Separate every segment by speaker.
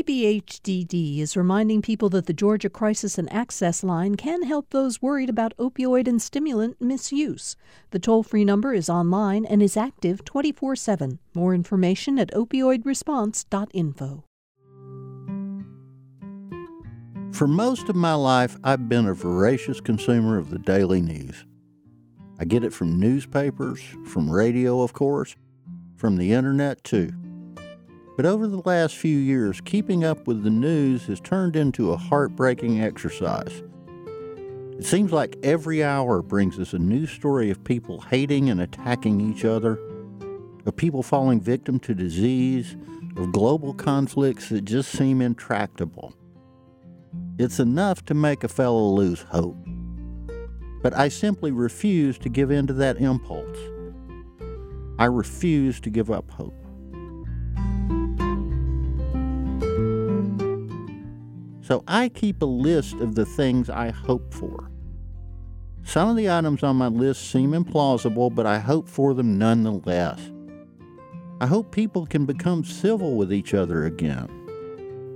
Speaker 1: DBHDD is reminding people that the Georgia Crisis and Access Line can help those worried about opioid and stimulant misuse. The toll free number is online and is active 24 7. More information at opioidresponse.info.
Speaker 2: For most of my life, I've been a voracious consumer of the daily news. I get it from newspapers, from radio, of course, from the internet, too. But over the last few years, keeping up with the news has turned into a heartbreaking exercise. It seems like every hour brings us a new story of people hating and attacking each other, of people falling victim to disease, of global conflicts that just seem intractable. It's enough to make a fellow lose hope. But I simply refuse to give in to that impulse. I refuse to give up hope. So I keep a list of the things I hope for. Some of the items on my list seem implausible, but I hope for them nonetheless. I hope people can become civil with each other again.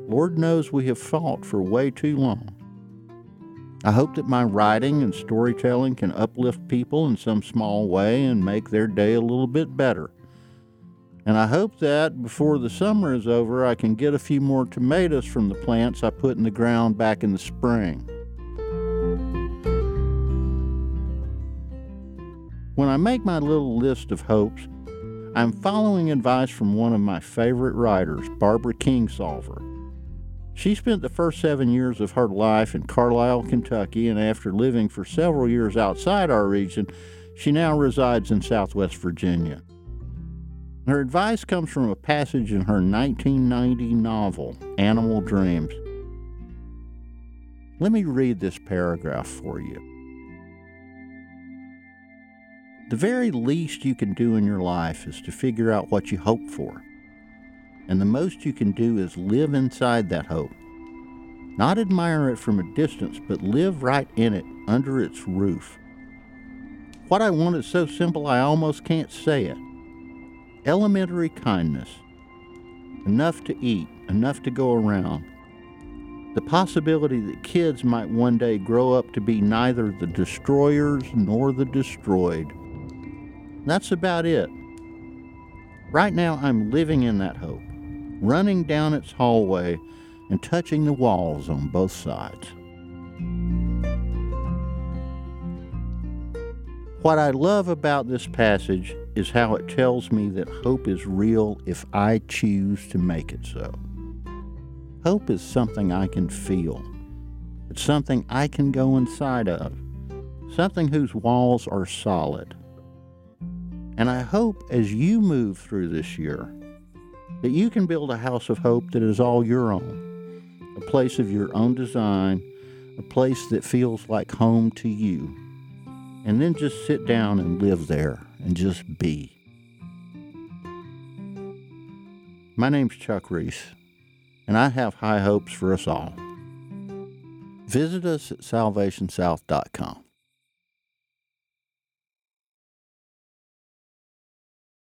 Speaker 2: Lord knows we have fought for way too long. I hope that my writing and storytelling can uplift people in some small way and make their day a little bit better. And I hope that before the summer is over, I can get a few more tomatoes from the plants I put in the ground back in the spring. When I make my little list of hopes, I'm following advice from one of my favorite writers, Barbara Kingsolver. She spent the first seven years of her life in Carlisle, Kentucky, and after living for several years outside our region, she now resides in Southwest Virginia. Her advice comes from a passage in her 1990 novel, Animal Dreams. Let me read this paragraph for you. The very least you can do in your life is to figure out what you hope for. And the most you can do is live inside that hope. Not admire it from a distance, but live right in it, under its roof. What I want is so simple I almost can't say it elementary kindness, enough to eat, enough to go around. The possibility that kids might one day grow up to be neither the destroyers nor the destroyed. That's about it. Right now, I'm living in that hope, running down its hallway and touching the walls on both sides. What I love about this passage is how it tells me that hope is real if I choose to make it so. Hope is something I can feel. It's something I can go inside of, something whose walls are solid. And I hope as you move through this year that you can build a house of hope that is all your own, a place of your own design, a place that feels like home to you and then just sit down and live there and just be. My name's Chuck Reece, and I have high hopes for us all. Visit us at salvationsouth.com.